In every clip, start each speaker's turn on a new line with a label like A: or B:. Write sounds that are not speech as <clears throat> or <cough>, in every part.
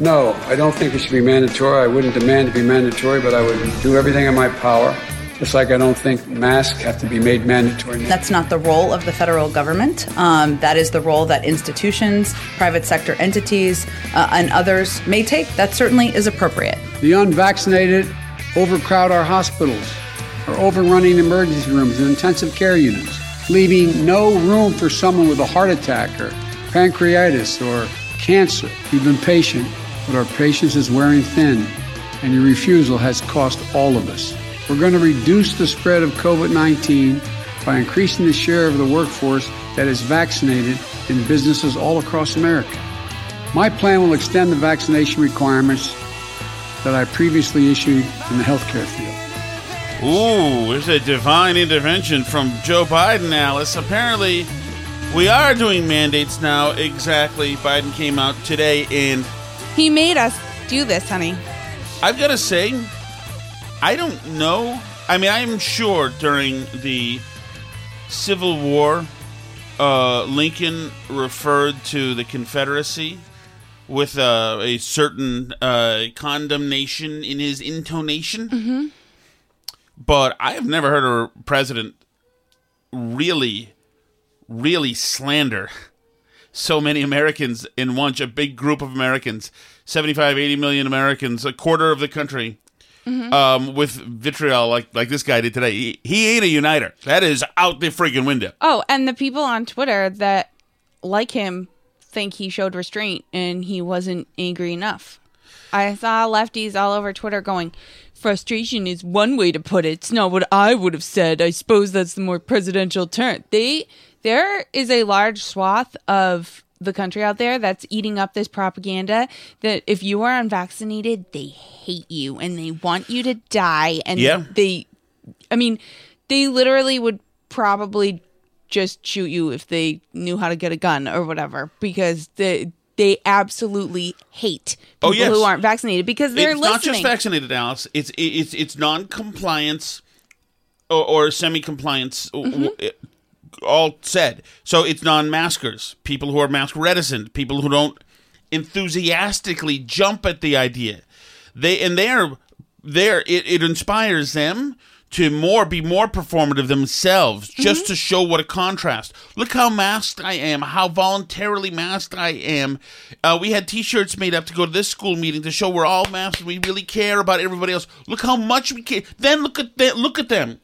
A: No, I don't think it should be mandatory. I wouldn't demand to be mandatory, but I would do everything in my power. Just like I don't think masks have to be made mandatory.
B: That's not the role of the federal government. Um, that is the role that institutions, private sector entities, uh, and others may take. That certainly is appropriate.
A: The unvaccinated overcrowd our hospitals, are overrunning emergency rooms and intensive care units, leaving no room for someone with a heart attack or pancreatitis or cancer. You've been patient, but our patience is wearing thin, and your refusal has cost all of us. We're going to reduce the spread of COVID 19 by increasing the share of the workforce that is vaccinated in businesses all across America. My plan will extend the vaccination requirements that I previously issued in the healthcare field.
C: Ooh, it's a divine intervention from Joe Biden, Alice. Apparently, we are doing mandates now. Exactly. Biden came out today, and
D: He made us do this, honey.
C: I've got to say, I don't know. I mean, I am sure during the Civil War, uh, Lincoln referred to the Confederacy with uh, a certain uh, condemnation in his intonation.
D: Mm-hmm.
C: But I have never heard a president really, really slander so many Americans in one, a big group of Americans, 75, 80 million Americans, a quarter of the country,
D: Mhm.
C: um, with vitriol like, like this guy did today. He, he ain't a uniter. That is out the freaking window.
D: Oh, and the people on Twitter that like him think he showed restraint and he wasn't angry enough. I saw lefties all over Twitter going, frustration is one way to put it. It's not what I would have said. I suppose that's the more presidential term. They there is a large swath of the country out there that's eating up this propaganda that if you are unvaccinated, they hate you and they want you to die and
C: Yeah.
D: they I mean, they literally would probably just shoot you if they knew how to get a gun or whatever because they they absolutely hate people
C: Oh, yes.
D: who aren't vaccinated because they're
C: it's not just vaccinated, Alice. It's it's it's non-compliance or, or semi-compliance,
D: Mm-hmm.
C: All said. So it's non-maskers, people who are mask reticent, people who don't enthusiastically jump at the idea. They and they are there. It, it inspires them to more be more performative themselves, just to show what a contrast. Look how masked I am, how voluntarily masked I am. Uh, we had T-shirts made up to go to this school meeting to show we're all masked. and We really care about everybody else. Look how much we care. Then look at that. Look at them.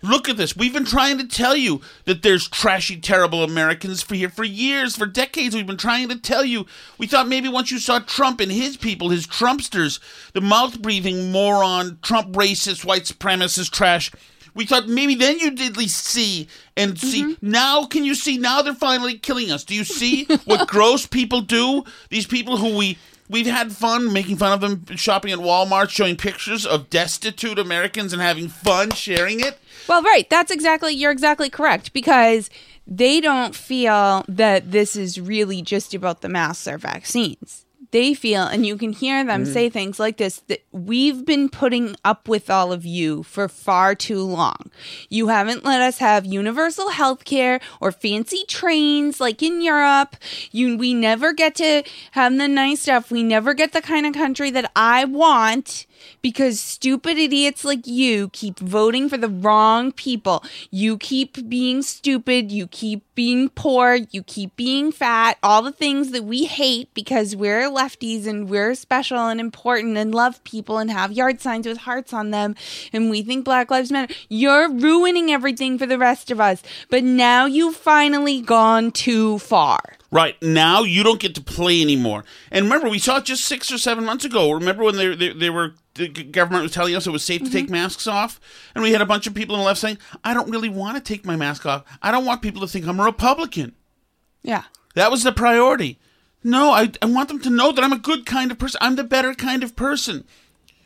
C: Look at this. We've been trying to tell you that there's trashy, terrible Americans for here for years, for decades. We've been trying to tell you. We thought maybe once you saw Trump and his people, his Trumpsters, the mouth breathing moron, Trump racist, white supremacist trash, We thought maybe then you'd at least see and see.
D: Mm-hmm.
C: Now, can you see? Now they're finally killing us. Do you see what <laughs> gross people do? These people who we we've had fun making fun of them shopping at Walmart, showing pictures of destitute Americans and having fun sharing it.
D: Well, right. That's exactly, you're exactly correct because they don't feel that this is really just about the masks or vaccines. They feel, and you can hear them
C: Mm-hmm.
D: say things like this that we've been putting up with all of you for far too long. You haven't let us have universal health care or fancy trains like in Europe. You, we never get to have the nice stuff. We never get the kind of country that I want because stupid idiots like you keep voting for the wrong people. You keep being stupid. You keep being poor. You keep being fat. All the things that we hate because we're lefties and we're special and important and love people and have yard signs with hearts on them and we think Black Lives Matter. You're ruining everything for the rest of us. But now you've finally gone too far.
C: Right now, you don't get to play anymore. And remember, we saw it just six or seven months ago. Remember when they they, they were the government was telling us it was safe to take mm-hmm. masks off, and we had a bunch of people on the left saying, "I don't really want to take my mask off. I don't want people to think I'm a Republican."
D: Yeah.
C: That was the priority. No, I, I want them to know that I'm a good kind of person. I'm the better kind of person.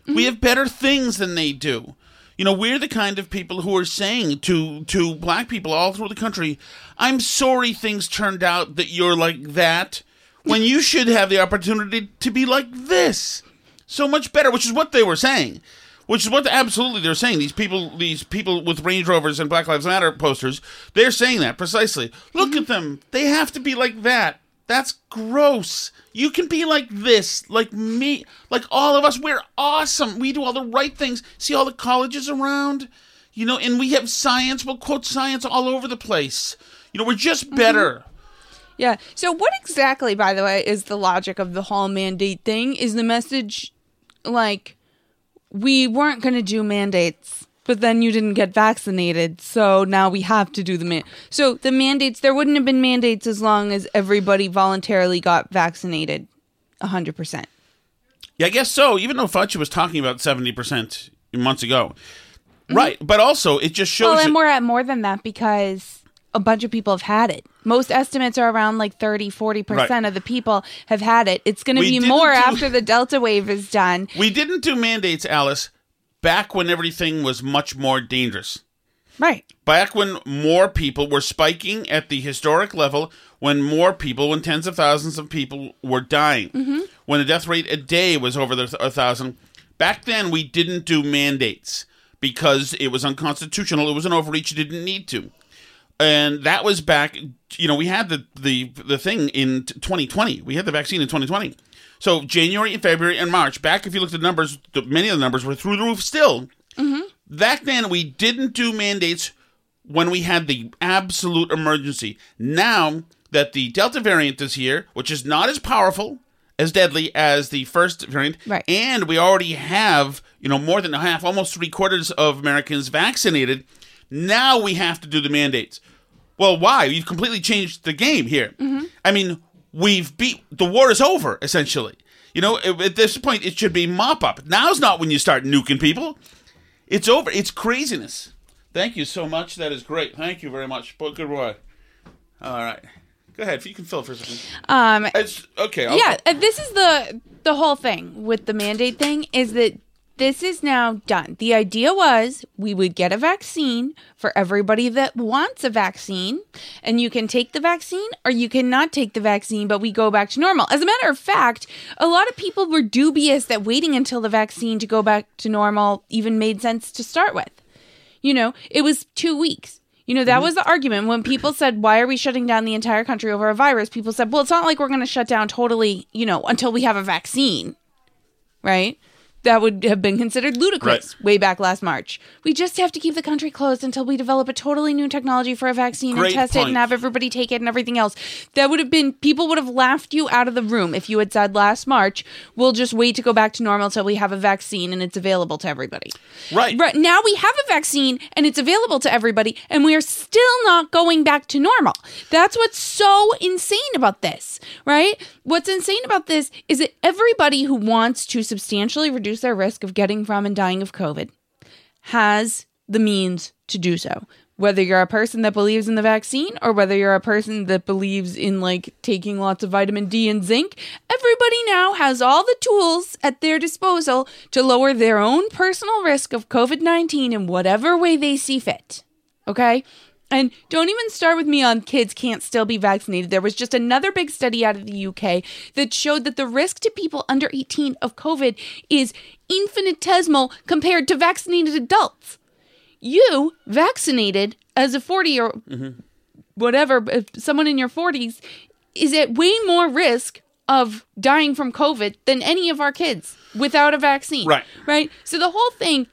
C: We mm-hmm. have better things than they do. You know, we're the kind of people who are saying to to black people all through the country, "I'm sorry things turned out that you're like that." When <laughs> you should have the opportunity to be like this, so much better. Which is what they were saying. Which is what absolutely they're saying. These people, these people with Range Rovers and Black Lives Matter posters, they're saying that precisely. Look mm-hmm. at them; they have to be like that. That's gross. You can be like this, like me, like all of us. We're awesome. We do all the right things. See all the colleges around, you know, and we have science. We'll quote science all over the place. You know, we're just mm-hmm. better.
D: Yeah. So, what exactly, by the way, is the logic of the whole mandate thing? Is the message like we weren't going to do mandates, but then you didn't get vaccinated, so now we have to do the man. So the mandates, there wouldn't have been mandates as long as everybody voluntarily got vaccinated, hundred percent.
C: Yeah, I guess so. Even though Fauci was talking about seventy percent months ago, right? But also, it just shows.
D: Well, and we're at more than that because a bunch of people have had it. Most estimates are around like 30, 40%
C: Right.
D: of the people have had it. It's going to be more
C: do-
D: after the Delta wave is done.
C: we didn't do mandates, Alice, back when everything was much more dangerous.
D: Right.
C: back when more people were spiking at the historic level, when more people, when tens of thousands of people were dying, mm-hmm. when the death rate a day was over the a thousand, back then we didn't do mandates because it was unconstitutional. It was an overreach. You didn't need to, and that was back. You know, we had the the the thing in 2020. We had the vaccine in 2020. So January and February and March. Back, if you looked at the numbers, the, many of the numbers were through the roof still mm-hmm. back then we didn't do mandates when we had the absolute emergency. Now that the Delta variant is here, which is not as powerful, as deadly as the first variant,
D: Right.
C: and we already have, you know, more than half, almost three quarters of Americans vaccinated, now we have to do the mandates. Well, why? You've completely changed the game here. I mean, we've beat the war is over essentially. You know, at this point, it should be mop up. Now's not when you start nuking people. It's over. It's craziness. Thank you so much. That is great. Thank you very much. Boy, Good boy. All right. Go ahead. If you can fill for a second.
D: Um,
C: It's, okay. I'll-
D: yeah, uh, this is the the whole thing with the mandate thing is that this is now done. The idea was we would get a vaccine for everybody that wants a vaccine, and you can take the vaccine or you cannot take the vaccine, but we go back to normal. As a matter of fact, a lot of people were dubious that waiting until the vaccine to go back to normal even made sense to start with. You know, it was two weeks. You know, that
C: Mm-hmm.
D: was the argument when people said, Why are we shutting down the entire country over a virus? People said, Well, it's not like we're going to shut down totally, you know, until we have a vaccine, right? That would have been considered ludicrous way back last March. We just have to keep the country closed until we develop a totally new technology for a vaccine
C: Great
D: and test it and have everybody take it and everything else. That would have been, people would have laughed you out of the room if you had said last March, We'll just wait to go back to normal until we have a vaccine and it's available to everybody.
C: Right.
D: Right now we have a vaccine and it's available to everybody, and we are still not going back to normal. That's what's so insane about this, right? What's insane about this is that everybody who wants to substantially reduce their risk of getting from and dying of COVID has the means to do so. Whether you're a person that believes in the vaccine or whether you're a person that believes in like taking lots of vitamin D and zinc, everybody now has all the tools at their disposal to lower their own personal risk of COVID 19 in whatever way they see fit. Okay? And don't even start with me on kids can't still be vaccinated. There was just another big study out of the UK that showed that the risk to people under 18 of COVID is infinitesimal compared to vaccinated adults. You vaccinated as a 40 or whatever, someone in your 40s is at way more risk of dying from COVID than any of our kids without a vaccine.
C: Right.
D: Right. So the whole thing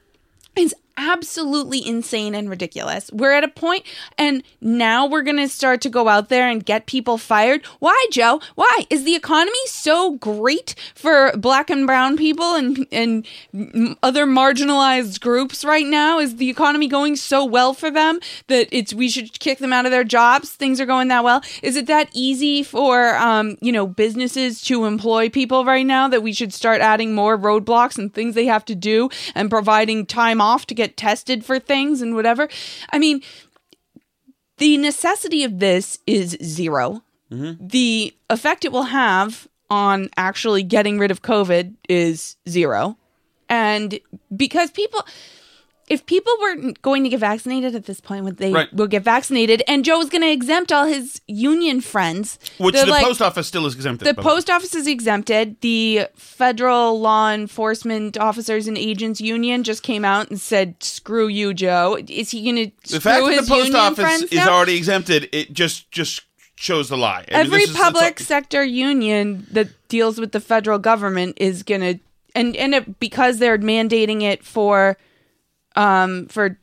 D: is absolutely insane and ridiculous. We're at a point, and now we're going to start to go out there and get people fired. Why, Joe? Why is the economy so great for black and brown people and and other marginalized groups right now? Is the economy going so well for them that it's we should kick them out of their jobs? Things are going that well. Is it that easy for um, you know businesses to employ people right now that we should start adding more roadblocks and things they have to do and providing time off to get tested for things and whatever? I mean, the necessity of this is 0 mm-hmm. The effect it will have on actually getting rid of COVID is zero. And because people, if people weren't going to get vaccinated at this point, would they
C: Right.
D: will get vaccinated? And Joe was going to exempt all his union friends,
C: Which
D: They're
C: the
D: like-
C: post office still is exempted.
D: the post office is exempted. The federal law enforcement officers and agents union just came out and said, "Screw you, Joe." Is he going to
C: The fact that the post office is
D: now?
C: already exempted, it just just shows the lie. I
D: Every
C: is-
D: public sector union that deals with the federal government is going to and and it, because they're mandating it for um for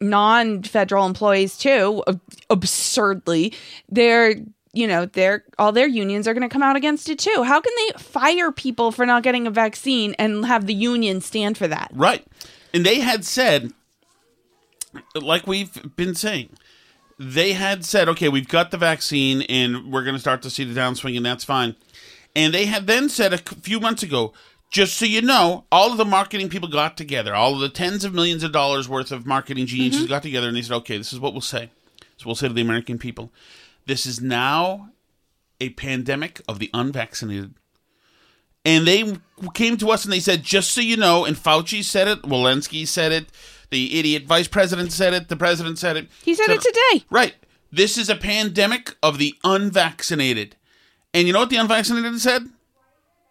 D: non-federal employees too absurdly they're you know they're all their unions are going to come out against it too how can they fire people for not getting a vaccine and have the union stand for that
C: Right. And they had said, like we've been saying, they had said, okay, we've got the vaccine and we're going to start to see the downswing, and that's fine. And they had then said a few months ago, just so you know, all of the marketing people got together, all of the tens of millions of dollars worth of marketing geniuses mm-hmm. got together, and they said, okay, this is what we'll say. So we'll say to the American people, this is now a pandemic of the unvaccinated. And they came to us and they said, just so you know, and Fauci said it, Walensky said it, the idiot vice president said it, the president said it.
D: he said it today
C: Right. This is a pandemic of the unvaccinated. And you know what the unvaccinated said?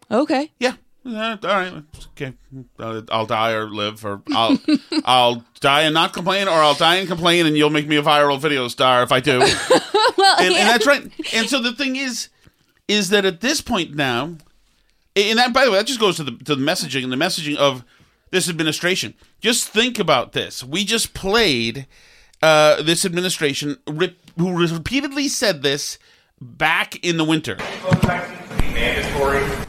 D: okay
C: Yeah. All right. Okay. Uh, I'll die or live, or I'll <laughs> I'll die and not complain, or I'll die and complain, and you'll make me a viral video star if I do. <laughs>
D: well
C: and,
D: yeah.
C: and that's right. And so the thing is, is that at this point now, and that by the way, that just goes to the to the messaging and the messaging of this administration. Just think about this. We just played uh, this administration rep- who repeatedly said this back in the winter.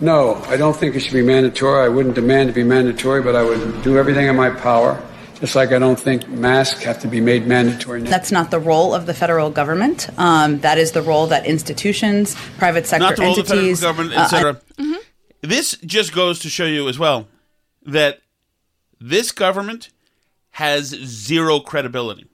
A: No, I don't think it should be mandatory. I wouldn't demand to be mandatory, but I would do everything in my power. Just like I don't think masks have to be made mandatory now.
B: That's not the role of the federal government. Um, that is the role that institutions, private sector
C: Not the role of the federal
B: entities,
C: government,
B: uh,
C: etc. This just goes to show you as well that this government has zero credibility,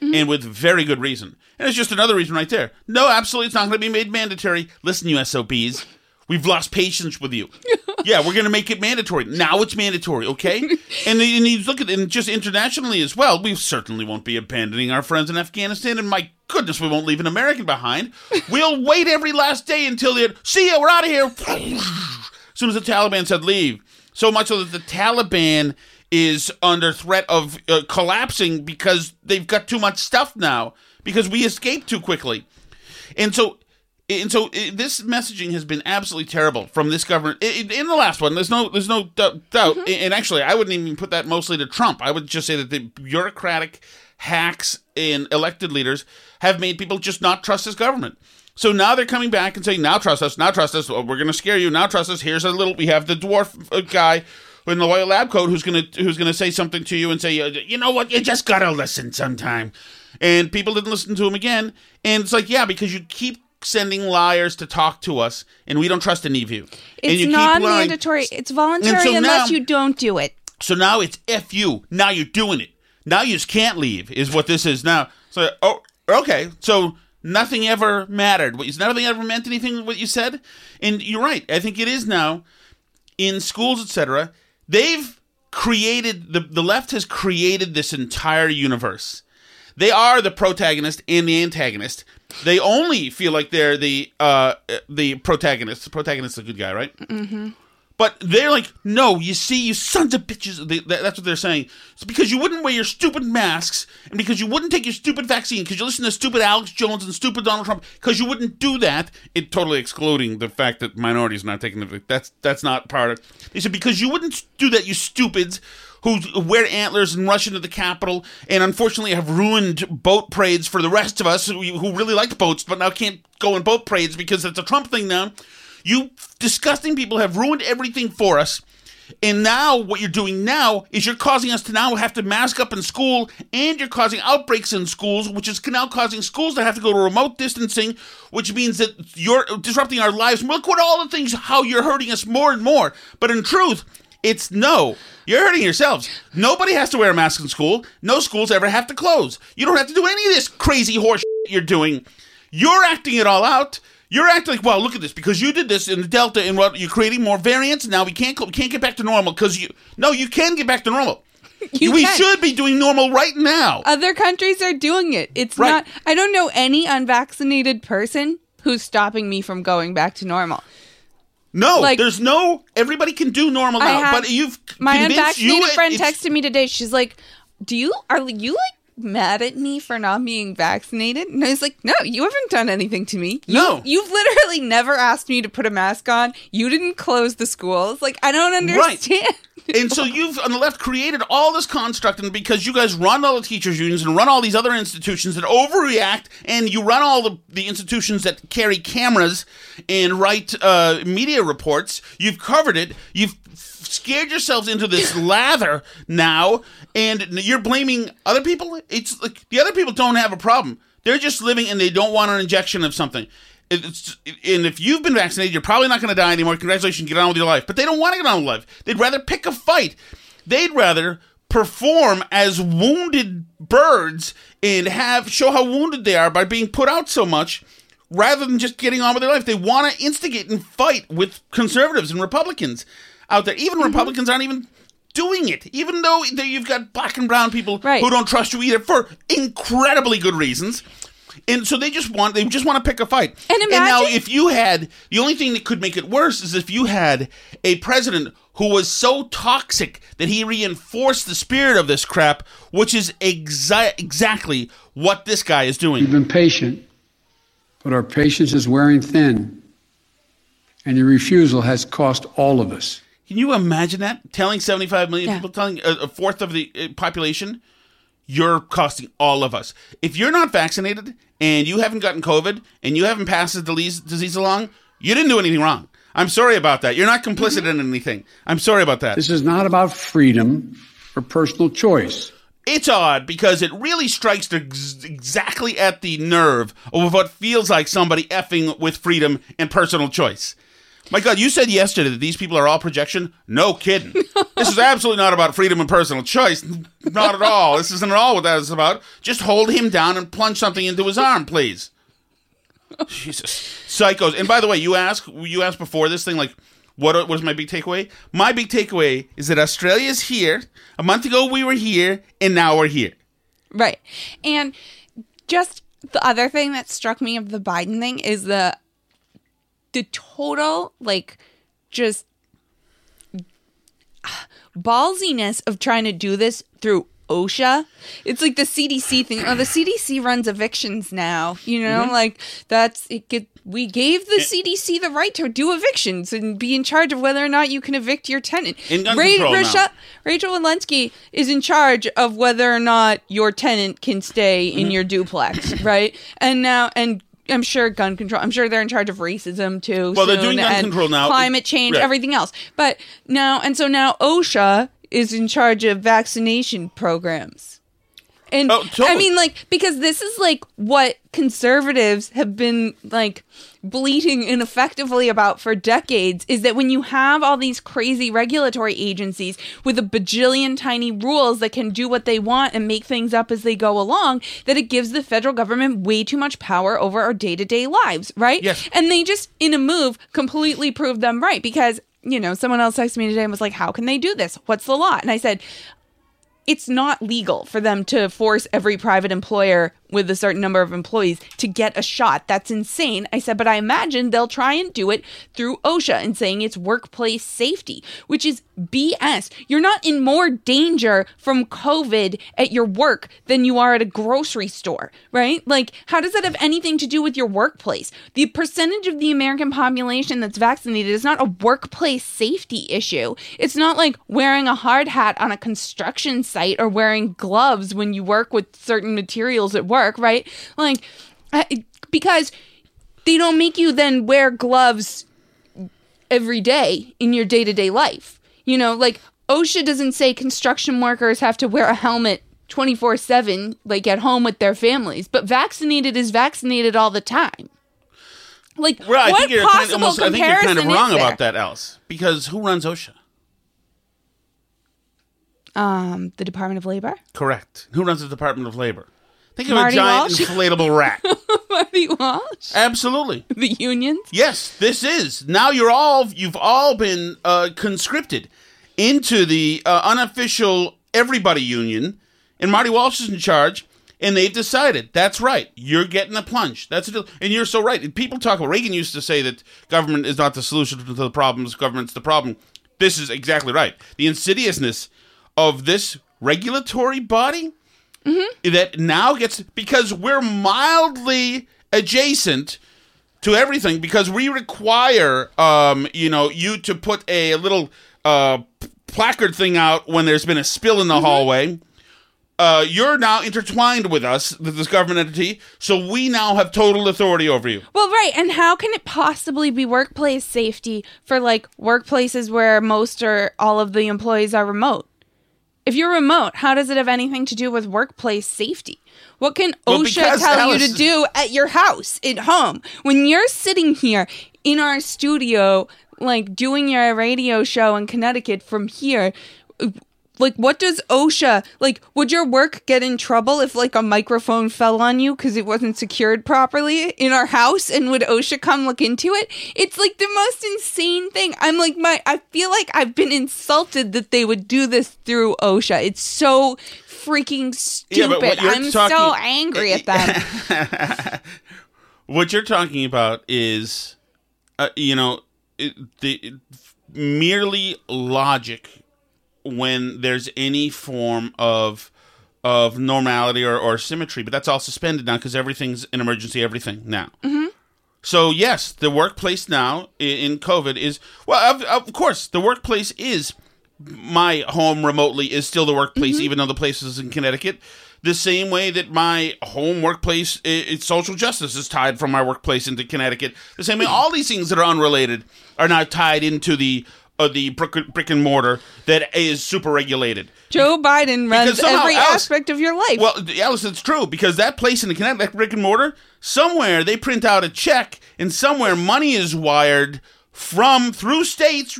C: and with very good reason. And it's just another reason right there. No, absolutely, it's not going to be made mandatory. Listen, you SOBs, we've lost patience with you. <laughs> yeah, we're going to make it mandatory. Now it's mandatory, okay? <laughs> and, and you look at and just internationally as well, we certainly won't be abandoning our friends in Afghanistan, and my goodness, we won't leave an American behind. <laughs> We'll wait every last day until the see ya, we're out of here. As soon as the Taliban said leave, so much so that the Taliban is under threat of uh, collapsing because they've got too much stuff now because we escaped too quickly, and so. And so i this messaging has been absolutely terrible from this government. In the last one, there's no, there's no dou- doubt. And actually, I wouldn't even put that mostly to Trump. I would just say that the bureaucratic hacks and elected leaders have made people just not trust this government. So now they're coming back and saying, "Now trust us. Now trust us. Well, we're going to scare you. Now trust us. Here's a little. We have the dwarf uh, guy in the loyal lab coat who's going to who's going to say something to you and say, uh, you know what? You just got to listen sometime." And people didn't listen to him again. And it's like, yeah, because you keep sending liars to talk to us, and we don't trust any of you. and
D: it's
C: you keep
D: not
C: lying.
D: mandatory it's voluntary
C: so
D: unless
C: now-
D: you don't do it
C: So now it's F you. Now you're doing it. Now you just can't leave. Is what this is now. So oh okay. So nothing ever mattered. What nothing ever meant anything. What you said, and you're right. I think it is now in schools, etc. They've created the the left has created this entire universe. They are the protagonist and the antagonist. They only feel like they're the uh the protagonist. The protagonist is a good guy, right? Mm-hmm. But they're like, no, you see, you sons of bitches. They, that- that's what they're saying. It's because you wouldn't wear your stupid masks, and because you wouldn't take your stupid vaccine, because you listen to stupid Alex Jones and stupid Donald Trump, because you wouldn't do that. It totally excluding the fact that minorities are not taking the. That's that's not part of. They said because you wouldn't do that, you stupids who wear antlers and rush into the Capitol, and unfortunately have ruined boat parades for the rest of us who, who really liked boats, but now can't go in boat parades because it's a Trump thing now. You disgusting people have ruined everything for us. And now, what you're doing now is you're causing us to now have to mask up in school, and you're causing outbreaks in schools, which is now causing schools to have to go to remote distancing, which means that you're disrupting our lives. Look what all the things, how you're hurting us more and more. But in truth, it's no. You're hurting yourselves. Nobody has to wear a mask in school. No schools ever have to close. You don't have to do any of this crazy horse <laughs> you're doing. You're acting it all out. You're acting like, well, look at this because you did this in the Delta, and what you're creating more variants. And now we can't we can't get back to normal because you. No, you can get back to normal. <laughs>
D: You
C: we
D: can.
C: should be doing normal right now.
D: Other countries are doing it. It's
C: Right.
D: not. I don't know any unvaccinated person who's stopping me from going back to normal.
C: No,
D: like-
C: there's no. Everybody can do normal
D: I
C: now, but you've
D: My unvaccinated
C: you
D: friend texted me today. She's like, "Do you are you like mad at me for not being vaccinated?" And I was like, "No, you haven't done anything to me. You,
C: No.
D: you've literally never asked me to put a mask on. You didn't close the schools. Like, I don't understand."
C: And so you've on the left created all this construct and because you guys run all the teachers unions and run all these other institutions that overreact and you run all the, the institutions that carry cameras and write uh, media reports you've covered it. You've scared yourselves into this <coughs> lather now and you're blaming other people? It's like the other people don't have a problem. They're just living and they don't want an injection of something it's, and if you've been vaccinated, you're probably not going to die anymore. Congratulations, get on with your life. But they don't want to get on with life. They'd rather pick a fight. They'd rather perform as wounded birds and have show how wounded they are by being put out so much rather than just getting on with their life. They want to instigate and fight with conservatives and Republicans out there. Even mm-hmm. Republicans aren't even doing it, even though you've got black and brown people
D: Right.
C: who don't trust you either for incredibly good reasons. And so they just want they just want to pick a fight.
D: And
C: now if you had the only thing that could make it worse is if you had a president who was so toxic that he reinforced the spirit of this crap, which is exa- exactly what this guy is doing.
A: We've been patient, but our patience is wearing thin, and your refusal has cost all of us.
C: Can you imagine that? Telling 75 million
D: Yeah.
C: people, telling a, a fourth of the uh, population, you're costing all of us. If you're not vaccinated and you haven't gotten COVID and you haven't passed the disease, disease along, you didn't do anything wrong. I'm sorry about that. You're not complicit mm-hmm. in anything. I'm sorry about that.
A: This is not about freedom or personal choice.
C: It's odd because it really strikes exactly at the nerve of what feels like somebody effing with freedom and personal choice. My God, you said yesterday that these people are all projection. No kidding. <laughs> this is absolutely not about freedom and personal choice. Not at all. This isn't at all what that is about. Just hold him down and plunge something into his arm, please. Jesus, psychos. And by the way, you asked you asked before this thing like, what was my big takeaway? My big takeaway is that Australia's here. A month ago we were here, and now we're here.
D: Right. And just the other thing that struck me of the Biden thing is the the total like just ballsiness of trying to do this through OSHA. It's like the CDC thing. Oh, the CDC runs evictions now. You know,
C: Mm-hmm.
D: like that's it. Get, we gave the CDC the right to do evictions and be in charge of whether or not you can evict your tenant.
C: In gun control now.
D: Rachel, Rachel Walensky is in charge of whether or not your tenant can stay
C: Mm-hmm.
D: in your duplex, right? And now, and I'm sure gun control. I'm sure they're in charge of racism too.
C: Well, they're doing gun
D: and
C: control now.
D: climate change,
C: Right.
D: everything else. But now, and so now OSHA is in charge of vaccination programs. And
C: Oh, totally.
D: I mean, like, because this is like what conservatives have been like bleating ineffectively about for decades is that when you have all these crazy regulatory agencies with a bajillion tiny rules that can do what they want and make things up as they go along, that it gives the federal government way too much power over our day to day lives, right?
C: Yes.
D: And they just, in a move, completely proved them right because. You know, someone else texted me today and was like, How can they do this? What's the law? And I said, it's not legal for them to force every private employer with a certain number of employees to get a shot. That's insane. I said, but I imagine they'll try and do it through OSHA and saying it's workplace safety, which is BS. You're not in more danger from COVID at your work than you are at a grocery store, right? Like, how does that have anything to do with your workplace? The percentage of the American population that's vaccinated is not a workplace safety issue. It's not like wearing a hard hat on a construction site or wearing gloves when you work with certain materials at work, right? Like, I- because they don't make you then wear gloves every day in your day to day life. You know, like OSHA doesn't say construction workers have to wear a helmet 24 7, like at home with their families, but vaccinated is vaccinated all the time. Like,
C: Well, I
D: what
C: think you're kind
D: possible
C: of, almost, I think you're kind of wrong about that, Alice. Because who runs OSHA?
D: Um, the Department of Labor?
C: Correct. Who runs the Department of Labor? Think of
D: Marty
C: a giant
D: Walsh? <laughs>
C: inflatable rat. <laughs>
D: Marty Walsh?
C: Absolutely.
D: The unions?
C: Yes, this is. Now you're all you've all been uh, conscripted into the uh, unofficial everybody union, and Marty Walsh is in charge. And they've decided that's right. You're getting a plunge. That's a deal. And you're so right. And people talk about Reagan used to say that government is not the solution to the problems. Government's the problem. This is exactly right. The insidiousness of this regulatory body that now gets because we're mildly adjacent to everything because we require um you know you to put a little uh placard thing out when there's been a spill in the hallway uh you're now intertwined with us this government entity so we now have total authority over you
D: Well, right. And how can it possibly be workplace safety for like workplaces where most or all of the employees are remote? If you're remote, how does it have anything to do with workplace safety? What can OSHA
C: because,
D: tell you to do at your house, at home? When you're sitting here in our studio, like doing your radio show in Connecticut from here, like what does OSHA like would your work get in trouble if like a microphone fell on you because it wasn't secured properly in our house? And would OSHA come look into it? It's like the most insane thing. I'm like my I feel like I've been insulted that they would do this through OSHA. It's so freaking stupid.
C: you're
D: I'm
C: talking-
D: so angry at them. <laughs>
C: What you're talking about is uh, you know it, the it, merely logic when there's any form of of normality or, or symmetry but that's all suspended now because everything's an emergency everything now mm-hmm. so yes the workplace now in covid is well of, of course the workplace is my home remotely is still the workplace, mm-hmm. even though the place is in Connecticut. The same way that my home workplace, it's social justice, is tied from my workplace into Connecticut. The same way <clears throat> all these things that are unrelated are now tied into the uh, the brick, brick and mortar that is super regulated.
D: Joe Biden runs every
C: Alice-
D: aspect of your life
C: Well, Alice, it's true because that place in the Connecticut, brick and mortar, somewhere they print out a check, and somewhere money is wired from through states,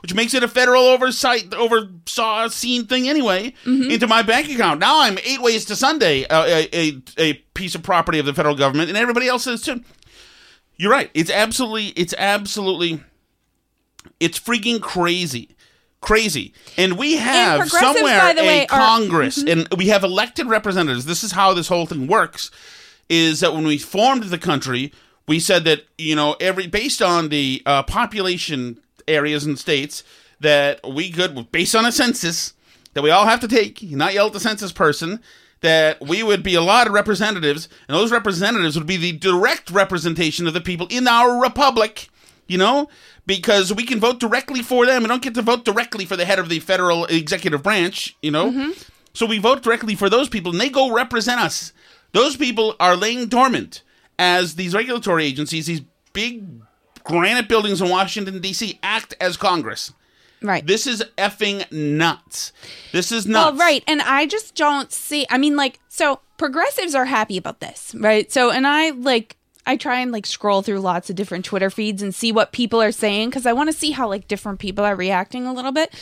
C: which makes it a federal oversight oversaw seen thing anyway, into my bank account. Now I'm eight ways to Sunday, uh, a, a a piece of property of the federal government, and everybody else is too. You're right. It's absolutely. It's absolutely. It's freaking crazy. Crazy. And we have
D: progressives,
C: somewhere a
D: way, are-
C: Congress and we have elected representatives. This is how this whole thing works is that when we formed the country, we said that, you know, every based on the uh, population areas and states that we could based on a census that we all have to take, not yell at the census person, that we would be a lot of representatives, and those representatives would be the direct representation of the people in our republic, you know, because we can vote directly for them. We don't get to vote directly for the head of the federal executive branch, you know. Mm-hmm. So we vote directly for those people, and they go represent us. Those people are laying dormant as these regulatory agencies, these big granite buildings in Washington D.C. act as Congress.
D: Right.
C: This is effing nuts. This is nuts.
D: Well, right. And I just don't see, I mean, like, so progressives are happy about this, right? So, and I like, I try and like scroll through lots of different Twitter feeds and see what people are saying because I want to see how like different people are reacting a little bit.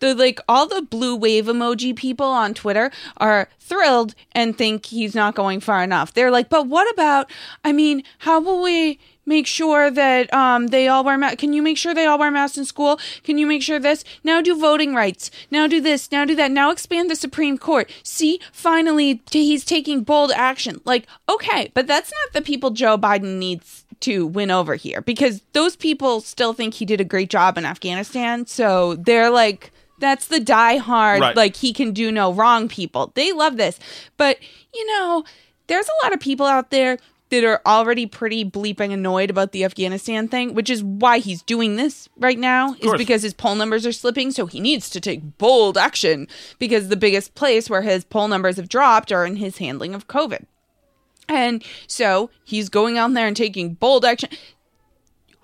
D: The like all the blue wave emoji people on Twitter are thrilled and think he's not going far enough. They're like, but what about? I mean, how will we? Make sure that um, they all wear masks. Can you make sure they all wear masks in school? Can you make sure this? Now do voting rights. Now do this. Now do that. Now expand the Supreme Court. See, finally, t- he's taking bold action. Like, okay, but that's not the people Joe Biden needs to win over here because those people still think he did a great job in Afghanistan. So they're like, that's the die hard,
C: Right.
D: like he can do no wrong people. They love this. But, you know, there's a lot of people out there that are already pretty bleeping annoyed about the Afghanistan thing, which is why he's doing this right now, is because his poll numbers are slipping. So he needs to take bold action because the biggest place where his poll numbers have dropped are in his handling of COVID. And so he's going out there and taking bold action.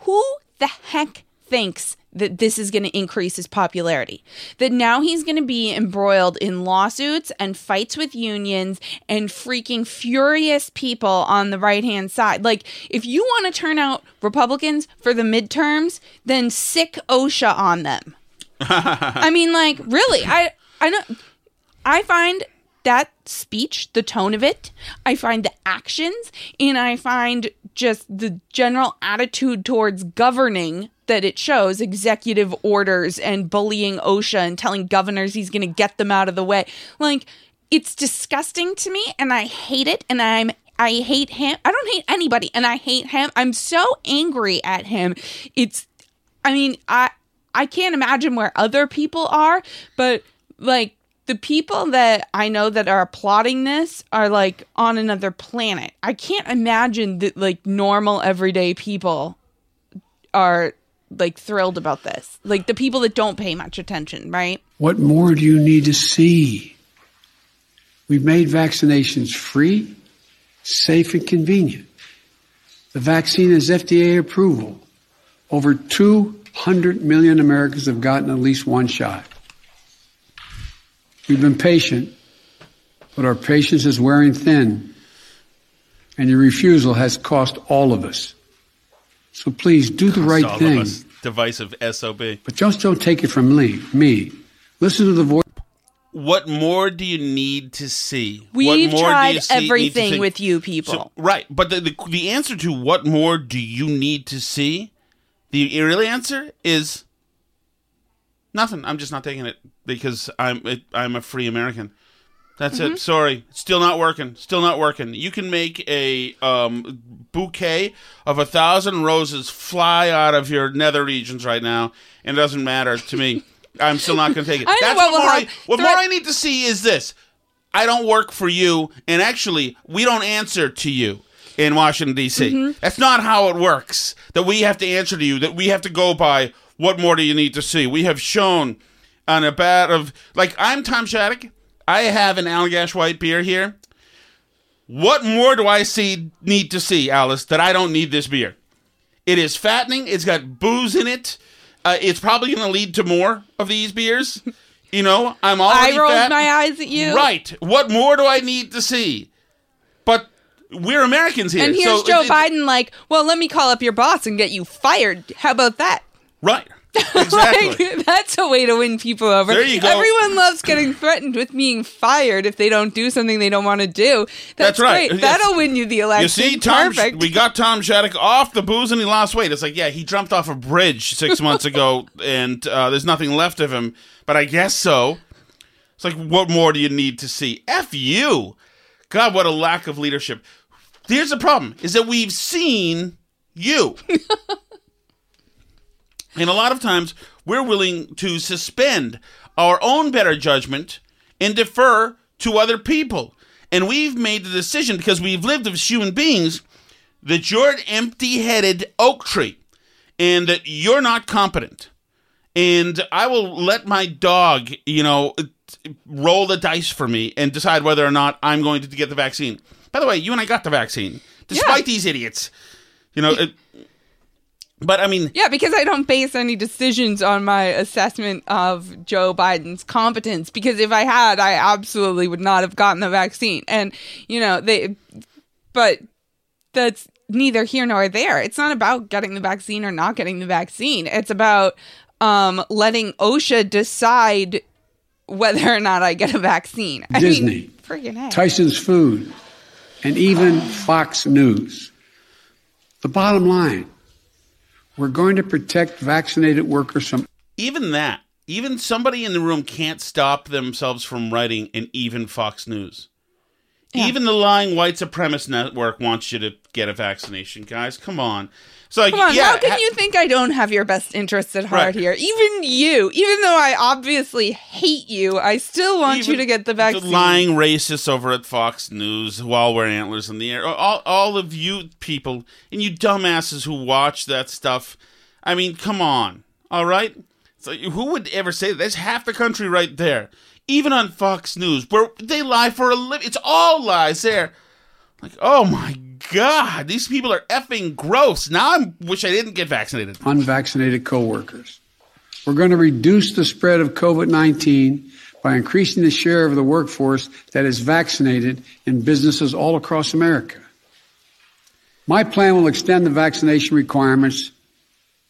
D: Who the heck thinks that this is going to increase his popularity? That now he's going to be embroiled in lawsuits and fights with unions and freaking furious people on the right hand side. Like, if you want to turn out Republicans for the midterms, then sick OSHA on them. <laughs> I mean, like, really, I, I know, I find that speech, the tone of it, I find the actions, and I find just the general attitude towards governing that it shows executive orders and bullying OSHA and telling governors he's going to get them out of the way. Like, it's disgusting to me, and I hate it, and I'm. I hate him. I don't hate anybody, and I hate him. I'm so angry at him. It's I mean, I I can't imagine where other people are, but like the people that I know that are applauding this are like on another planet. I can't imagine that like normal everyday people are like thrilled about this. Like the people that don't pay much attention, right?
A: What more do you need to see? We've made vaccinations free, safe, and convenient. The vaccine has FDA approval. Over 200 million Americans have gotten at least one shot. We've been patient, but our patience is wearing thin, and your refusal has cost all of us. So please do the right
C: all of
A: thing.
C: us. Divisive SOB.
A: But just don't take it from me. me. Listen to the voice.
C: What more do you need to see?
D: We've
C: what more do
D: tried
C: you see-
D: everything
C: see?
D: with you people.
C: So, right, but the, the the answer to what more do you need to see? The real answer is nothing. I'm just not taking it because I'm it, I'm a free American. That's
D: Mm-hmm.
C: it. Sorry, still not working. Still not working. You can make a um, bouquet of a thousand roses fly out of your nether regions right now, and it doesn't matter to me. <laughs> I'm still not going to take it.
D: I
C: That's
D: what
C: what, more I, what more I need to see is this. I don't work for you, and actually, we don't answer to you in Washington D.C.
D: Mm-hmm.
C: That's not how it works. That we have to answer to you. That we have to go by. What more do you need to see? We have shown on a bat of like I'm Tom Shattuck. I have an Allagash White beer here. What more do I see need to see, Alice? That I don't need this beer. It is fattening. It's got booze in it. Uh, it's probably going to lead to more of these beers. <laughs> You know, I'm already
D: I rolled
C: fat.
D: my eyes at you.
C: Right. What more do I need to see? But we're Americans here.
D: And here's
C: so
D: Joe
C: it- it-
D: Biden like, well, let me call up your boss and get you fired. How about that?
C: Right. <laughs> Exactly.
D: Like, that's a way to win people over.
C: There you go.
D: Everyone loves getting threatened with being fired if they don't do something they don't want to do. That's,
C: That's right.
D: Great. That'll win you the election.
C: You see, Tom,
D: Perfect.
C: we got Tom Shattuck off the booze and he lost weight. It's like, yeah, he jumped off a bridge six <laughs> months ago and uh, there's nothing left of him. But I guess so. It's like, what more do you need to see? F you. God, what a lack of leadership. Here's the problem is that we've seen you. <laughs> and a lot of times we're willing to suspend our own better judgment and defer to other people. And we've made the decision because we've lived as human beings that you're an empty headed oak tree and that you're not competent. And I will let my dog, you know, roll the dice for me and decide whether or not I'm going to get the vaccine. By the way, you and I got the vaccine, despite these idiots. You know, it, But I mean,
D: Yeah, because I don't base any decisions on my assessment of Joe Biden's competence. Because if I had, I absolutely would not have gotten the vaccine. And, you know, they, but that's neither here nor there. It's not about getting the vaccine or not getting the vaccine. It's about um, letting OSHA decide whether or not I get a vaccine. I
A: Disney,
D: mean, friggin' heck.
A: Tyson's Food, and even Fox News. The bottom line we're going to protect vaccinated workers from
C: even that, even somebody in the room can't stop themselves from writing an even Fox News. Even the lying white supremacist network wants you to get a vaccination, guys. Come on. So like,
D: Come on,
C: yeah,
D: how can
C: ha-
D: you think I don't have your best interests at heart
C: Right.
D: here? Even you, even though I obviously hate you, I still want you to get the vaccine.
C: lying racists over at Fox News while we're antlers in the air. All, all of you people and you dumbasses who watch that stuff. I mean, come on. All right? So who would ever say that? There's half the country right there. Even on Fox News, where they lie for a living. It's all lies there. Like, oh my God, these people are effing gross. Now I wish I didn't get vaccinated.
A: unvaccinated coworkers. We're going to reduce the spread of COVID 19 by increasing the share of the workforce that is vaccinated in businesses all across America. My plan will extend the vaccination requirements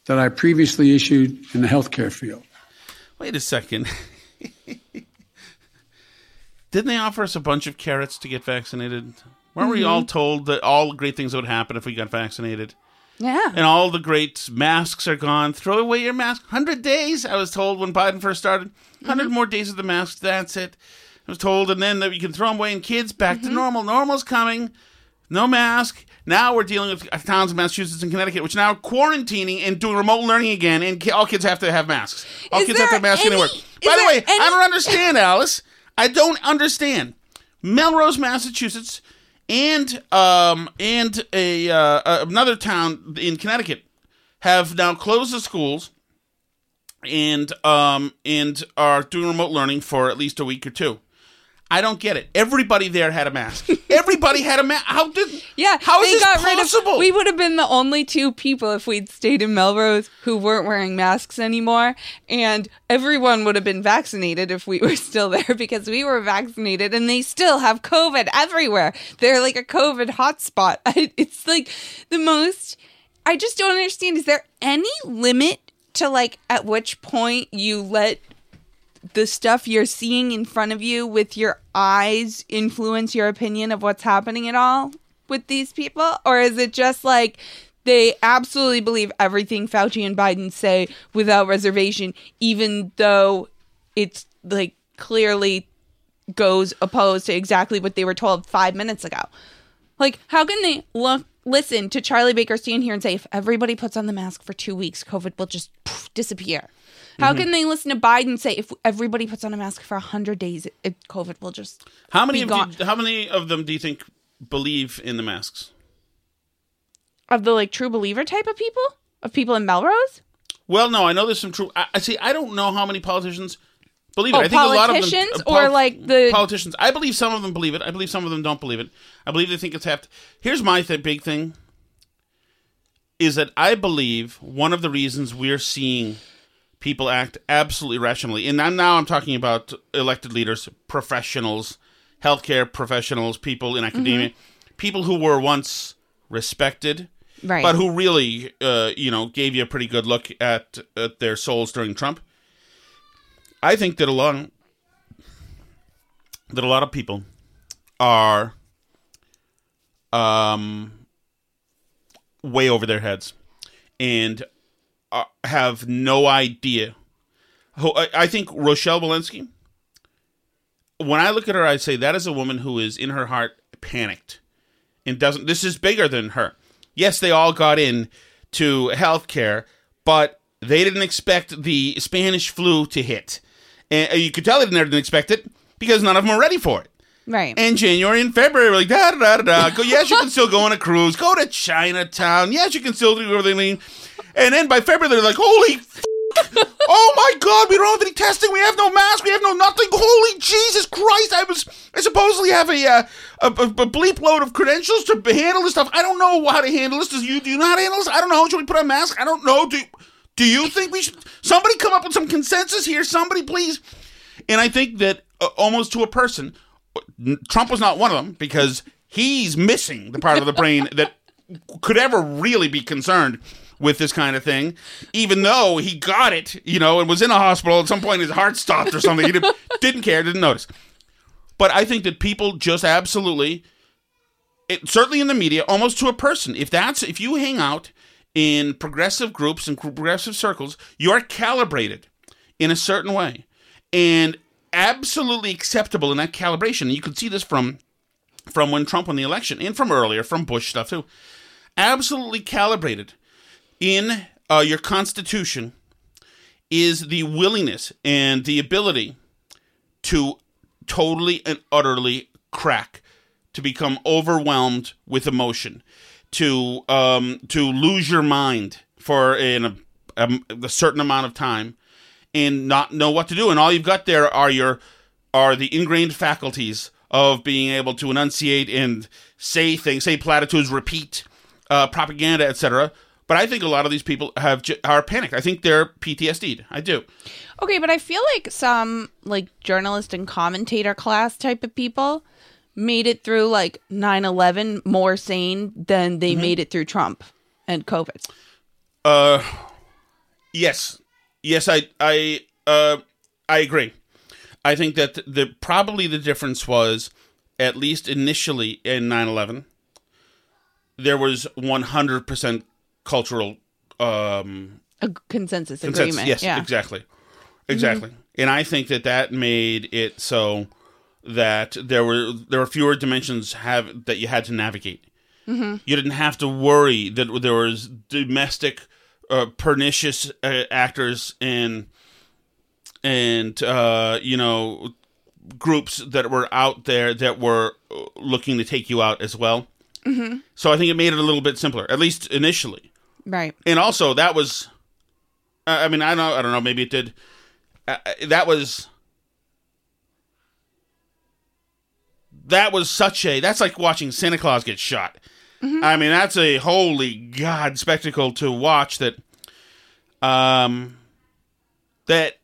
A: that I previously issued in the healthcare field.
C: Wait a second. <laughs> Didn't they offer us a bunch of carrots to get vaccinated? Weren't we mm-hmm. all told that all great things would happen if we got vaccinated?
D: yeah.
C: And all the great masks are gone. Throw away your mask. 100 days, I was told when Biden first started. 100 mm-hmm. more days of the masks, that's it. I was told, and then that we can throw them away and kids back to mm-hmm. normal. Normal's coming. No mask. Now we're dealing with towns in Massachusetts and Connecticut, which are now quarantining and doing remote learning again, and all kids have to have masks. All
D: Is
C: kids have to have masks
D: any-
C: anywhere. By the way,
D: any-
C: I don't understand, Alice. I don't understand. Melrose, Massachusetts, and um and a uh, another town in Connecticut have now closed the schools and um and are doing remote learning for at least a week or two. I don't get it. Everybody there had a mask. <laughs> Everybody had a mask. How did?
D: Yeah,
C: How is this possible?
D: of. We would have been the only two people if we'd stayed in Melrose who weren't wearing masks anymore, and everyone would have been vaccinated if we were <laughs> still there because we were vaccinated, and they still have COVID everywhere. They're like a COVID hotspot. <laughs> It's like the most. I just don't understand. Is there any limit to like at which point you let the stuff you're seeing in front of you with your eyes influence your opinion of what's happening at all with these people? Or is it just like they absolutely believe everything Fauci and Biden say without reservation, even though it's like clearly goes opposed to exactly what they were told five minutes ago? Like, how can they look, listen to Charlie Baker stand here and say, if everybody puts on the mask for two weeks, COVID will just poof, disappear? How
C: Mm-hmm.
D: can they listen to Biden say, if everybody puts on a mask for 100 days, it, COVID will just.
C: How many of you, how many of them do you think believe in the masks?
D: Of the like true believer type of people? Of people in Melrose?
C: Well, no, I know there's some true. I, I see. I don't know how many politicians believe
D: Oh,
C: it. I think a lot of them
D: politicians
C: uh,
D: or, like, the-
C: politicians. I believe some of them believe it. I believe some of them don't believe it. I believe they think it's half. Here's my th- big thing: is that I believe one of the reasons we're seeing people act absolutely rationally, and I'm, now I'm talking about elected leaders, professionals, healthcare professionals, people in academia, people who were once respected
D: Right.
C: but who really, uh, you know, gave you a pretty good look at, at their souls during Trump. I think that a lot that a lot of people are um way over their heads and uh, have no idea. I, I think Rochelle Walensky. When I look at her, I say that is a woman who is in her heart panicked and doesn't. This is bigger than her. Yes, they all got in to healthcare, but they didn't expect the Spanish flu to hit, and uh, you could tell they didn't expect it because none of them were ready for it.
D: Right.
C: And January and February, we're like da da da da da. Go, yes, you can still go on a cruise. Go to Chinatown. Yes, you can still do everything. And then by February, they're like, holy. F- Oh my God! We don't have any testing. We have no mask. We have no nothing. Holy Jesus Christ! I was I supposedly have a, uh, a, a, bleep load of credentials to handle this stuff. I don't know how to handle this. Does you do you to handle this? I don't know. Should we put on a mask? I don't know. Do do you think we should? Somebody come up with some consensus here. Somebody please. And I think that uh, almost to a person, Trump was not one of them because he's missing the part of the brain that could ever really be concerned with this kind of thing, even though he got it, you know, and was in a hospital at some point, his heart stopped or something. He didn't, <laughs> didn't care, didn't notice. But I think that people just absolutely, it, certainly in the media, almost to a person, if that's if you hang out in progressive groups and progressive circles, you're calibrated in a certain way, and absolutely acceptable in that calibration. And you can see this from from when Trump won the election and from earlier, from Bush stuff too. Absolutely calibrated in uh, your Constitution is the willingness and the ability to totally and utterly crack, to become overwhelmed with emotion, to um, to lose your mind for a, a, a certain amount of time, and not know what to do. And all you've got there are your are the ingrained faculties of being able to enunciate and say things, say platitudes, repeat uh, propaganda, etc. But I think a lot of these people have are panicked. I think they're PTSD'd. I do.
D: Okay, but I feel like some like journalist and commentator class type of people made it through like 9/11 more sane than they mm-hmm. made it through Trump and COVID.
C: Uh yes. Yes, I I uh I agree. I think that the probably the difference was at least initially in 9/11 there was 100% cultural um
D: a consensus, consensus agreement.
C: Yes,
D: yeah.
C: exactly. Exactly. Mm-hmm. And I think that that made it so that there were there were fewer dimensions have that you had to navigate. Mm-hmm. You didn't have to worry that there was domestic uh, pernicious uh, actors and and uh, you know groups that were out there that were looking to take you out as well. Mm-hmm. So I think it made it a little bit simpler, at least initially.
D: Right.
C: And also that was, I mean, I don't, I don't know, maybe it did. Uh, that was. That was such a. That's like watching Santa Claus get shot. Mm-hmm. I mean, that's a holy god spectacle to watch. That, um, that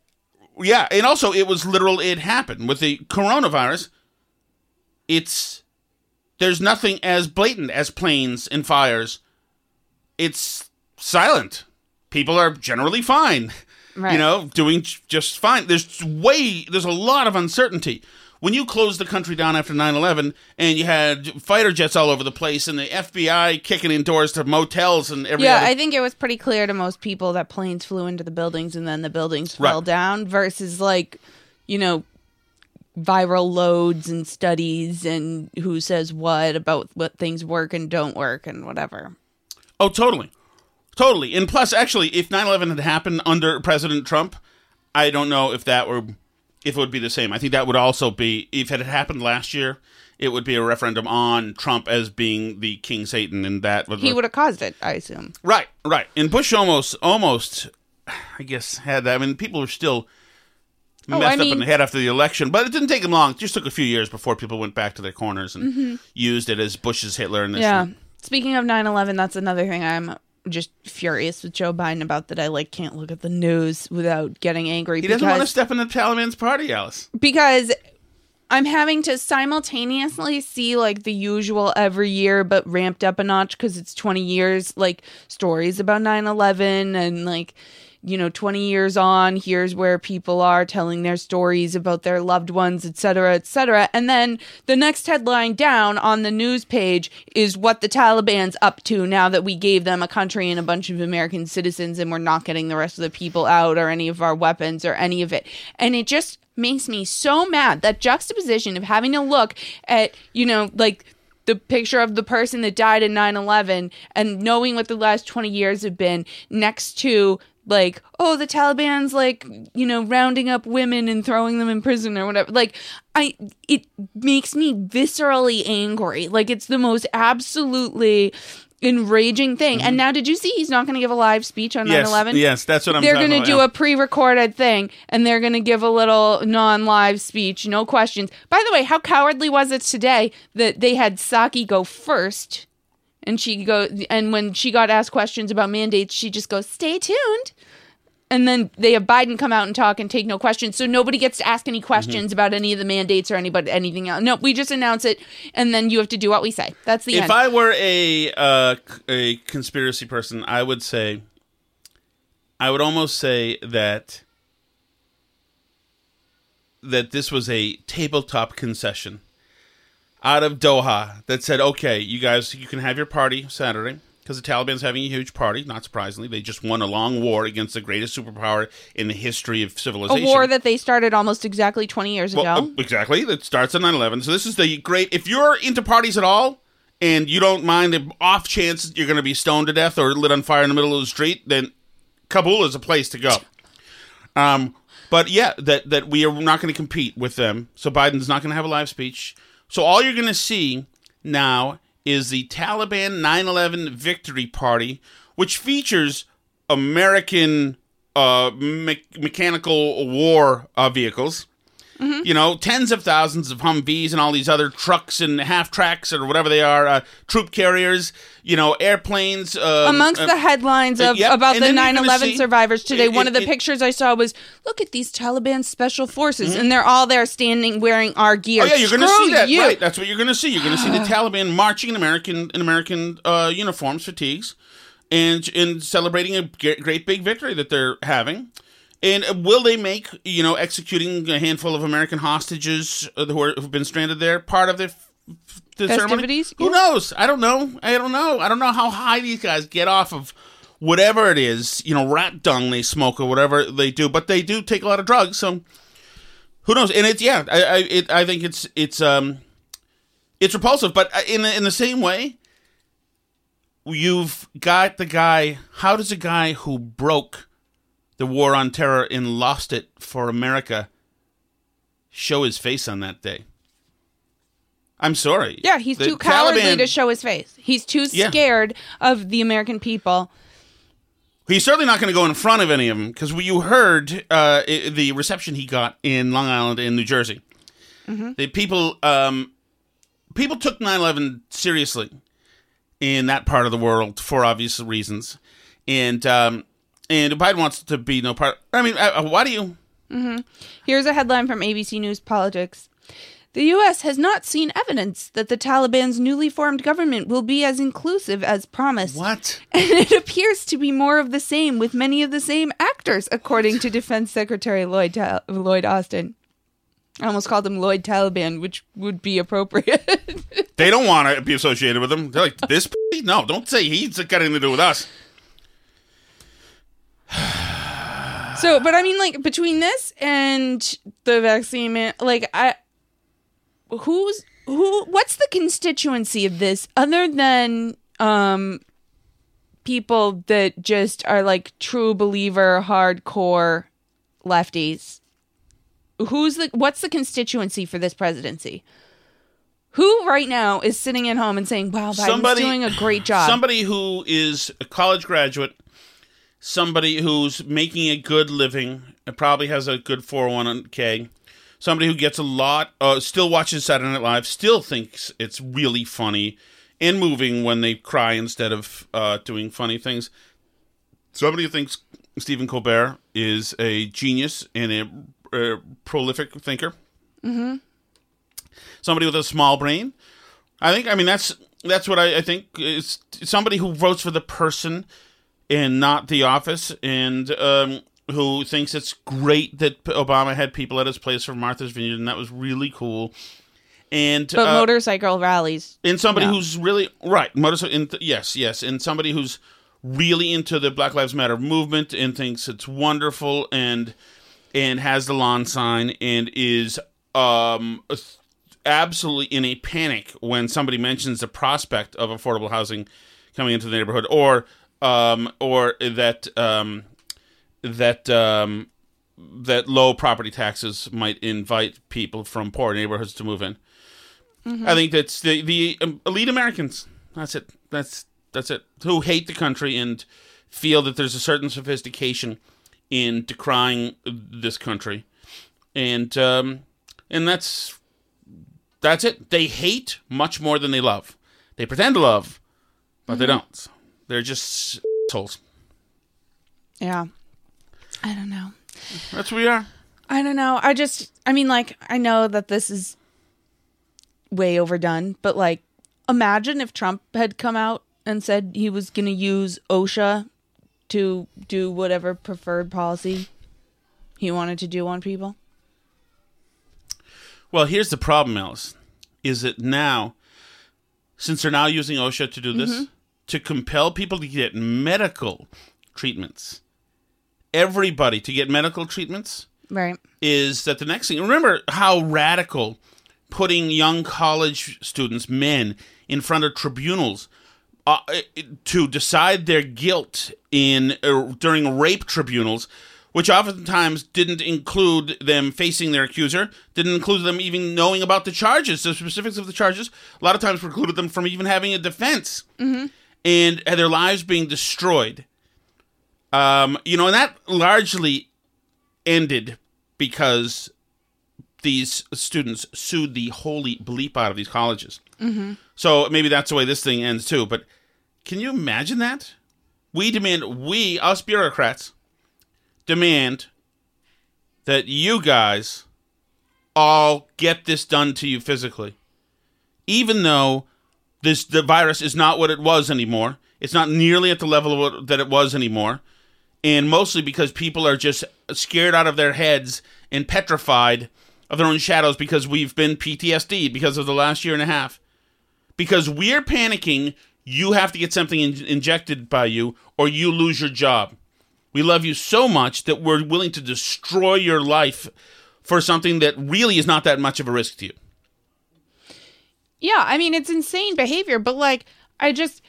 C: yeah, and also it was literal. It happened with the coronavirus. It's there's nothing as blatant as planes and fires. It's silent. People are generally fine. Right. You know, doing just fine. There's way there's a lot of uncertainty when you closed the country down after 9-11 and you had fighter jets all over the place and the fbi kicking in doors to motels and everything.
D: yeah
C: other-
D: i think it was pretty clear to most people that planes flew into the buildings and then the buildings fell down versus like you know viral loads and studies and who says what about what things work and don't work and whatever
C: oh totally totally and plus actually if 9-11 had happened under president trump i don't know if that were if it would be the same. I think that would also be if it had happened last year, it would be a referendum on Trump as being the King Satan, and that would
D: he would have caused it. I assume.
C: Right, right. And Bush almost, almost, I guess had that. I mean, people were still oh, messed mean, up in the head after the election, but it didn't take them long. It just took a few years before people went back to their corners and mm-hmm. used it as Bush's Hitler. And this.
D: yeah. Speaking of 9-11, that's another thing I'm just furious with Joe Biden about that I like can't look at the news without getting angry.
C: He doesn't want to step in the Taliban's party, Alice.
D: Because I'm having to simultaneously see like the usual every year, but ramped up a notch because it's 20 years, like stories about 9 11 and like you know 20 years on here's where people are telling their stories about their loved ones etc etc and then the next headline down on the news page is what the taliban's up to now that we gave them a country and a bunch of american citizens and we're not getting the rest of the people out or any of our weapons or any of it. And it just makes me so mad that juxtaposition of having to look at you know like the picture of the person that died in 9-11 and knowing what the last 20 years have been next to like oh the taliban's like you know rounding up women and throwing them in prison or whatever like i it makes me viscerally angry like it's the most absolutely enraging thing. And mm-hmm. now, did you see he's not going to give a live speech on 9
C: Yes,
D: 11?
C: yes, that's what I'm
D: They're
C: going
D: to do
C: yeah.
D: a pre recorded thing and they're going to give a little non live speech, no questions. By the way, how cowardly was it today that they had Psaki go first? And she go, and when she got asked questions about mandates, she just goes, "Stay tuned." And then they have Biden come out and talk and take no questions, so nobody gets to ask any questions
C: Mm-hmm.
D: about any of the mandates or anybody anything else. No, we just announce it, and then you have to do what we say. That's the
C: If
D: end.
C: I were a uh, a conspiracy person, I would say, I would almost say that that this was a tabletop concession out of Doha that said, "Okay, you guys, you can have your party Saturday." Because the Taliban's having a huge party, not surprisingly, they just won a long war against the greatest superpower in the history of civilization.
D: a war that they started almost exactly 20 years
C: Well,
D: ago.
C: uh, exactly. That starts on 9 11. So this is the great. If you're into parties at all and you don't mind the off chance you're going to be stoned to death or lit on fire in the middle of the street, then Kabul is a place to go. Um, but yeah, that, that we are not going to compete with them. So Biden's not going to have a live speech. So all you're going to see now is the Taliban 9 11 victory party, which features American uh, me- mechanical war uh, vehicles. You know, tens of thousands of Humvees and all these other trucks and half tracks or whatever they are, uh, troop carriers. You know, airplanes. Um,
D: Amongst
C: uh,
D: the headlines
C: uh,
D: of
C: yep,
D: about
C: and
D: the
C: then you're
D: 9
C: gonna
D: 11
C: see-
D: survivors today,
C: it-
D: one of the
C: it-
D: pictures I saw was look at these Taliban special forces, and they're all there standing wearing our gear.
C: Oh yeah, you're going to see that.
D: you.
C: Right, that's what you're going to see. You're going to see the <gasps> Taliban marching in American in American uh, uniforms, fatigues, and and celebrating a great big victory that they're having. And will they make you know executing a handful of American hostages uh, who are, who've been stranded there part of the, the ceremony?
D: Festivities?
C: Who knows? I don't know. I don't know. I don't know how high these guys get off of whatever it is. You know, rat dung they smoke or whatever they do, but they do take a lot of drugs. So who knows? And it's yeah, I I, it, I think it's it's um it's repulsive, but uh, in in the same way, you've got the guy. How does a guy who broke the war on terror and lost it for America show his face on that day? I'm sorry.
D: Yeah, he's
C: The
D: too cowardly
C: Taliban-
D: to show his face. He's too
C: Yeah.
D: scared of the American people.
C: He's certainly not going to go in front of any of them because you heard uh, the reception he got in Long Island in New Jersey. The people, um, people took 9/11 seriously in that part of the world for obvious reasons, and um, and Biden wants to be no part. I mean, uh, uh, why do you?
D: Here's a headline from ABC News Politics. The U.S. has not seen evidence that the Taliban's newly formed government will be as inclusive as promised.
C: What? <laughs>
D: And it appears to be more of the same with many of the same actors, according to Defense Secretary Lloyd, Lloyd Austin. I almost called him Lloyd Taliban, which would be appropriate. <laughs>
C: They don't want to be associated with him. They're like this. <laughs> p-? No, don't say he's got anything to do with us. <sighs>
D: So, but I mean, like between this and the vaccine, like I, who's who? What's the constituency of this other than um people that just are like true believer, hardcore lefties? Who's the what's the constituency for this presidency? Who right now is sitting at home and saying, "Wow, Biden's doing a great job"?
C: Somebody who is a college graduate, somebody who's making a good living, and probably has a good 401k, somebody who gets a lot, uh, still watches Saturday Night Live, still thinks it's really funny and moving when they cry instead of uh, doing funny things. Somebody who thinks Stephen Colbert is a genius and a, a prolific thinker. Somebody with a small brain. I think. I mean, that's that's what I, I think is somebody who votes for the person and not the office, and um, who thinks it's great that Obama had people at his place for Martha's Vineyard, and that was really cool. And
D: but
C: uh,
D: motorcycle rallies.
C: and somebody
D: No.
C: who's really right motorcycle in yes yes and somebody who's really into the black lives matter movement and thinks it's wonderful and and has the lawn sign and is um absolutely in a panic when somebody mentions the prospect of affordable housing coming into the neighborhood or um or that um that um that low property taxes might invite people from poor neighborhoods to move in I think that's the the um, elite Americans. That's it. That's That's it. Who hate the country and feel that there's a certain sophistication in decrying this country, and um, and that's that's it. They hate much more than they love. They pretend to love, but they don't. They're just assholes.
D: Yeah. I don't know.
C: That's what we are.
D: I don't know. I just, I mean, like, I know that this is way overdone, but like, imagine if Trump had come out and said he was going to use OSHA to do whatever preferred policy he wanted to do on people.
C: Well, here's the problem, Alice. Is that now, since they're now using OSHA to do this, mm-hmm. To compel people to get medical treatments, everybody to get medical treatments,
D: Right.
C: is that the next thing. Remember how radical putting young college students, men, in front of tribunals uh, to decide their guilt in uh, during rape tribunals, which oftentimes didn't include them facing their accuser, didn't include them even knowing about the charges, the specifics of the charges. A lot of times precluded them from even having a defense, and their lives being destroyed. Um, you know, and that largely ended because these students sued the holy bleep out of these colleges. Mm-hmm. So maybe that's the way this thing ends too. But can you imagine that? We demand, we, us bureaucrats, demand that you guys all get this done to you physically. Even though this the virus is not what it was anymore. It's not nearly at the level what, that it was anymore and mostly because people are just scared out of their heads and petrified of their own shadows because we've been PTSD because of the last year and a half. Because we're panicking, you have to get something in- injected by you or you lose your job. We love you so much that we're willing to destroy your life for something that really is not that much of a risk to you.
D: Yeah, I mean it's insane behavior, but like I just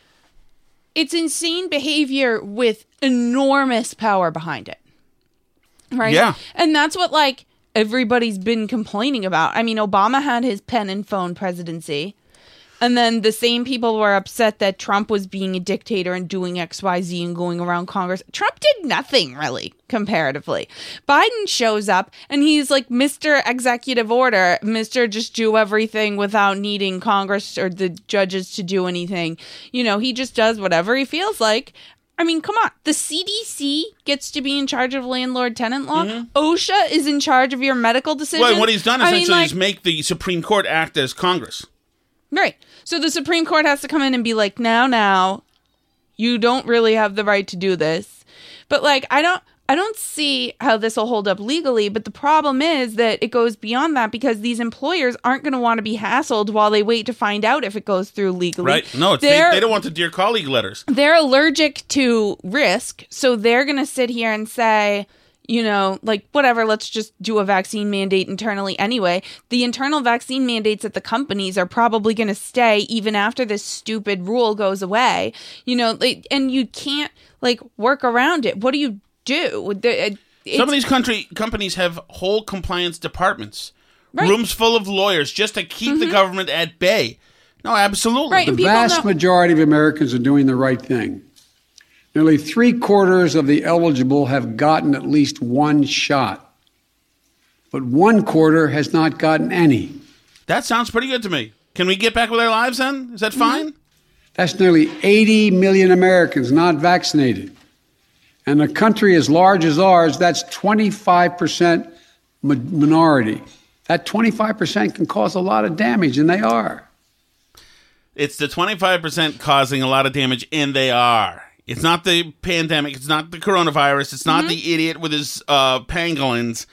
D: it's insane behavior with enormous power behind it. Right?
C: Yeah.
D: And that's what like everybody's been complaining about. I mean, Obama had his pen and phone presidency. And then the same people were upset that Trump was being a dictator and doing XYZ and going around Congress. Trump did nothing really, comparatively. Biden shows up and he's like Mr. Executive Order, Mr. Just do everything without needing Congress or the judges to do anything. You know, he just does whatever he feels like. I mean, come on. The CDC gets to be in charge of landlord tenant law. Mm-hmm. OSHA is in charge of your medical decisions.
C: Well, what he's done
D: I mean,
C: essentially
D: like-
C: is make the Supreme Court act as Congress.
D: Right. So the Supreme Court has to come in and be like, now, now, you don't really have the right to do this. But like, I don't. I don't see how this will hold up legally, but the problem is that it goes beyond that because these employers aren't going to want to be hassled while they wait to find out if it goes through legally.
C: Right? No, it's, they, they don't want the dear colleague letters.
D: they're allergic to risk, so they're going to sit here and say, you know, like whatever, let's just do a vaccine mandate internally anyway. The internal vaccine mandates at the companies are probably going to stay even after this stupid rule goes away. You know, like, and you can't like work around it. What do you do? The- it-
C: Some of these country companies have whole compliance departments,
D: Right. Mm-hmm.
C: rooms full of lawyers just to keep the government at bay. No, absolutely.
D: Right,
A: The vast
D: don't-
A: majority of Americans are doing the right thing. Nearly three quarters of the eligible have gotten at least one shot, but one quarter has not gotten any.
C: That sounds pretty good to me. Can we get back with our lives then? Is that
D: Mm-hmm.
C: fine?
A: That's nearly 80 million Americans not vaccinated. And a country as large as ours, that's 25% mi- minority. That 25% can cause a lot of damage, and they are.
C: It's the 25% causing a lot of damage, and they are. It's not the pandemic. It's not the coronavirus. It's not the idiot with his uh, pangolins,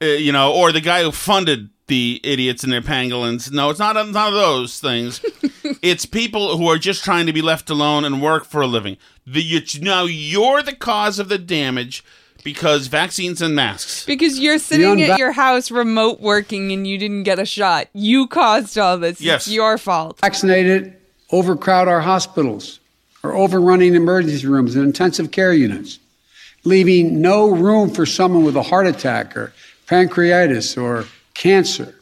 C: uh, you know, or the guy who funded the idiots and their pangolins. No, it's not none of those things. <laughs> it's people who are just trying to be left alone and work for a living. The, you, now you're the cause of the damage because vaccines and masks.
D: because you're sitting
A: unva-
D: at your house remote working and you didn't get a shot. You caused all this.
C: Yes.
D: It's your fault.
A: Vaccinated overcrowd our hospitals, are overrunning emergency rooms and intensive care units, leaving no room for someone with a heart attack or pancreatitis or cancer.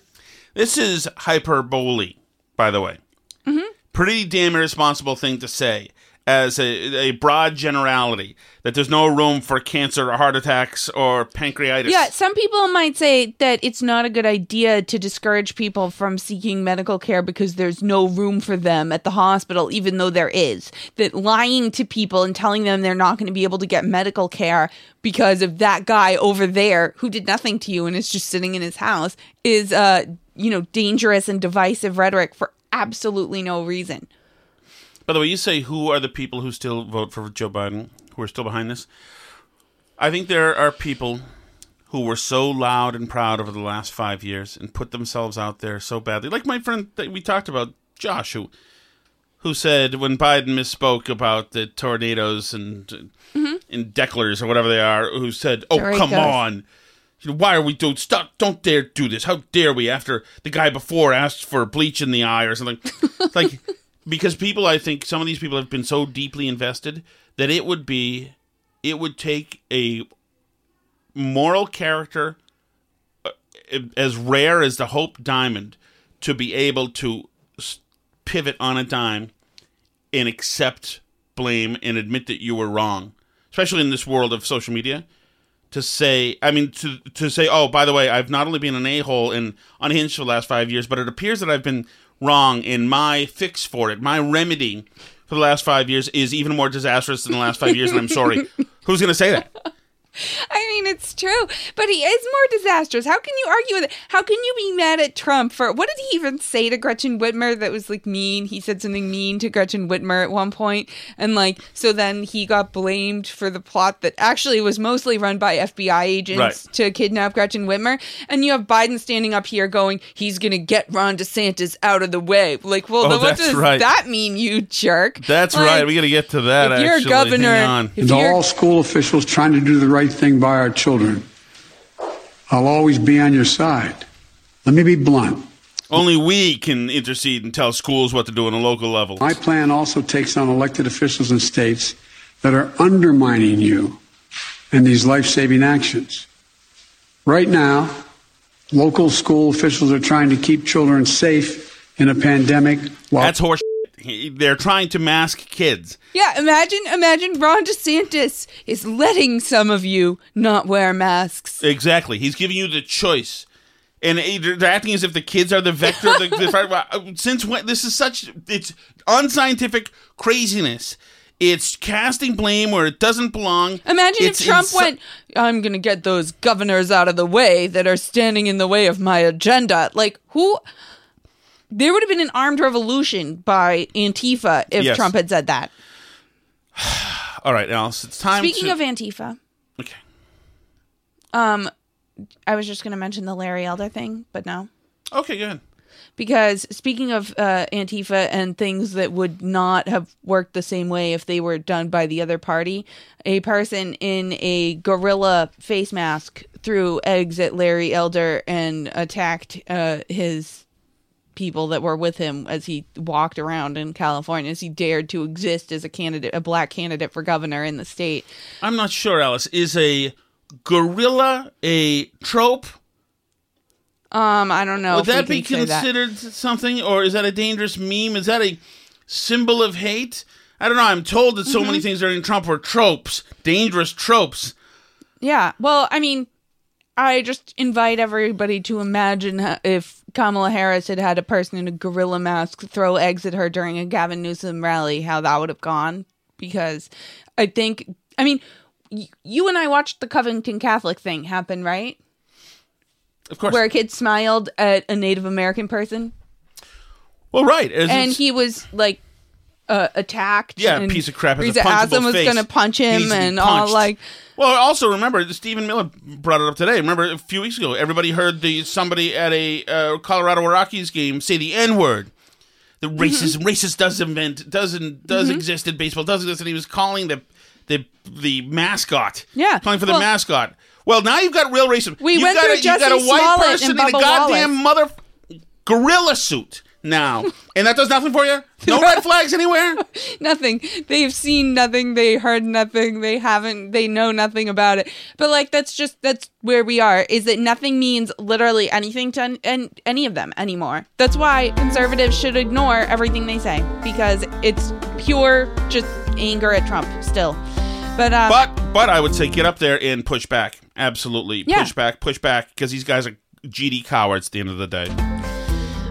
C: This is hyperbole, by the way. Mm-hmm. Pretty damn irresponsible thing to say. As a, a broad generality that there's no room for cancer or heart attacks or pancreatitis.
D: Yeah, some people might say that it's not a good idea to discourage people from seeking medical care because there's no room for them at the hospital, even though there is. That lying to people and telling them they're not going to be able to get medical care because of that guy over there who did nothing to you and is just sitting in his house is, uh, you know, dangerous and divisive rhetoric for absolutely no reason.
C: By the way, you say who are the people who still vote for Joe Biden, who are still behind this? I think there are people who were so loud and proud over the last five years and put themselves out there so badly. Like my friend that we talked about, Josh, who who said when Biden misspoke about the tornadoes and mm-hmm. in Decklers or whatever they are, who said, "Oh come on." Why are we doing stop don't dare do this. How dare we after the guy before asked for bleach in the eye or something. <laughs> Like because people I think some of these people have been so deeply invested that it would be it would take a moral character uh, as rare as the Hope Diamond to be able to pivot on a dime and accept blame and admit that you were wrong, especially in this world of social media. To say, I mean, to to say, oh, by the way, I've not only been an a hole and unhinged for the last five years, but it appears that I've been wrong, and my fix for it, my remedy for the last five years is even more disastrous than the last five years, and I'm sorry. <laughs> Who's going to say that?
D: I mean, it's true, but he is more disastrous. How can you argue with it? How can you be mad at Trump for what did he even say to Gretchen Whitmer that was like mean? He said something mean to Gretchen Whitmer at one point, and like so then he got blamed for the plot that actually was mostly run by FBI agents
C: Right.
D: to kidnap Gretchen Whitmer. And you have Biden standing up here going, "He's gonna get Ron DeSantis out of the way." Like, well,
C: Oh,
D: then what does
C: right.
D: that mean, you jerk?
C: That's
D: Like,
C: right. We got to get to that.
D: if you're
C: actually.
D: governor-
C: Hang on.
D: if
A: and
D: you're-
A: all school officials trying to do the right thing by our children. I'll always be on your side. Let me be blunt.
C: Only we can intercede and tell schools what to do on a local level.
A: My plan also takes on elected officials in states that are undermining you and these life saving actions. Right now, local school officials are trying to keep children safe in a pandemic while
C: That's horse. He- They're trying to mask kids.
D: Yeah, imagine imagine Ron DeSantis is letting some of you not wear masks.
C: Exactly. He's giving you the choice. And they're acting as if the kids are the vector. the, the, uh, since when? This is such. It's unscientific craziness. It's casting blame where it doesn't belong.
D: Imagine
C: It's
D: if Trump went, I'm going to get those governors out of the way that are standing in the way of my agenda. Like, who? There would have been an armed revolution by Antifa if
C: Yes.
D: Trump had said that. <sighs>
C: All right, Alice. It's time.
D: Speaking
C: to,
D: of Antifa,
C: okay.
D: um, I was just going to mention the Larry Elder thing, but no.
C: Okay, good.
D: because speaking of uh, Antifa and things that would not have worked the same way if they were done by the other party, a person in a gorilla face mask threw eggs at Larry Elder and attacked uh, his people that were with him as he walked around in California as he dared to exist as a candidate a black candidate for governor in the state.
C: I'm not sure, Alice. Is a gorilla a trope?
D: Um I don't know
C: Would that be
D: say that.
C: considered something, or is that a dangerous meme? Is that a symbol of hate? I don't know. I'm told that so
D: Mm-hmm.
C: many things during Trump were tropes, dangerous tropes.
D: Yeah. Well, I mean, I just invite everybody to imagine if Kamala Harris had had a person in a gorilla mask throw eggs at her during a Gavin Newsom rally, how that would have gone. Because I think, I mean, y- you and I watched the Covington Catholic thing happen, right?
C: Of course.
D: Where a kid smiled at a Native American person
C: well, right. as
D: and he was like uh, attacked.
C: Yeah,
D: and
C: piece of crap has a
D: Reza
C: punchable
D: Aslan was going to punch him
C: needs to be
D: and all like.
C: Well, also remember Stephen Miller brought it up today. Remember a few weeks ago, everybody heard the somebody at a uh, Colorado Rockies game say the N word. The
D: Mm-hmm.
C: racism, racist does invent, doesn't does exist in baseball. Does exist, and he was calling the the the mascot.
D: Yeah,
C: calling for the mascot. Well, now you've got real racism.
D: We
C: you've
D: went
C: got
D: through
C: a, you've got a white
D: Smollett
C: person in a goddamn mother gorilla suit now, and that does nothing for you. No <laughs> red flags anywhere.
D: nothing. They've seen nothing. They heard nothing. They haven't. They know nothing about it. But like that's just that's where we are. Is that nothing means literally anything to an, an, any of them anymore. That's why conservatives should ignore everything they say because it's pure just anger at Trump still. But uh,
C: But but I would say get up there and push back. Absolutely,
D: Yeah.
C: push back, push back, because these guys are GD cowards at the end of the day.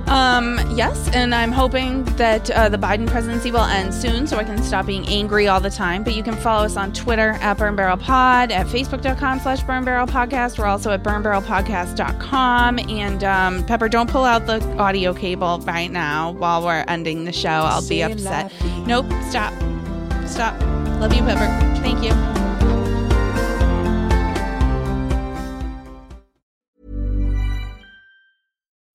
D: Um, yes, and I'm hoping that uh, the Biden presidency will end soon so I can stop being angry all the time. But you can follow us on Twitter at Burn Barrel Pod, at Facebook.com slash Burn Barrel Podcast. We're also at burnbarrelpodcast.com. And um, Pepper, don't pull out the audio cable right now while we're ending the show. I'll be upset. Nope, stop. Stop. Love you, Pepper. Thank you.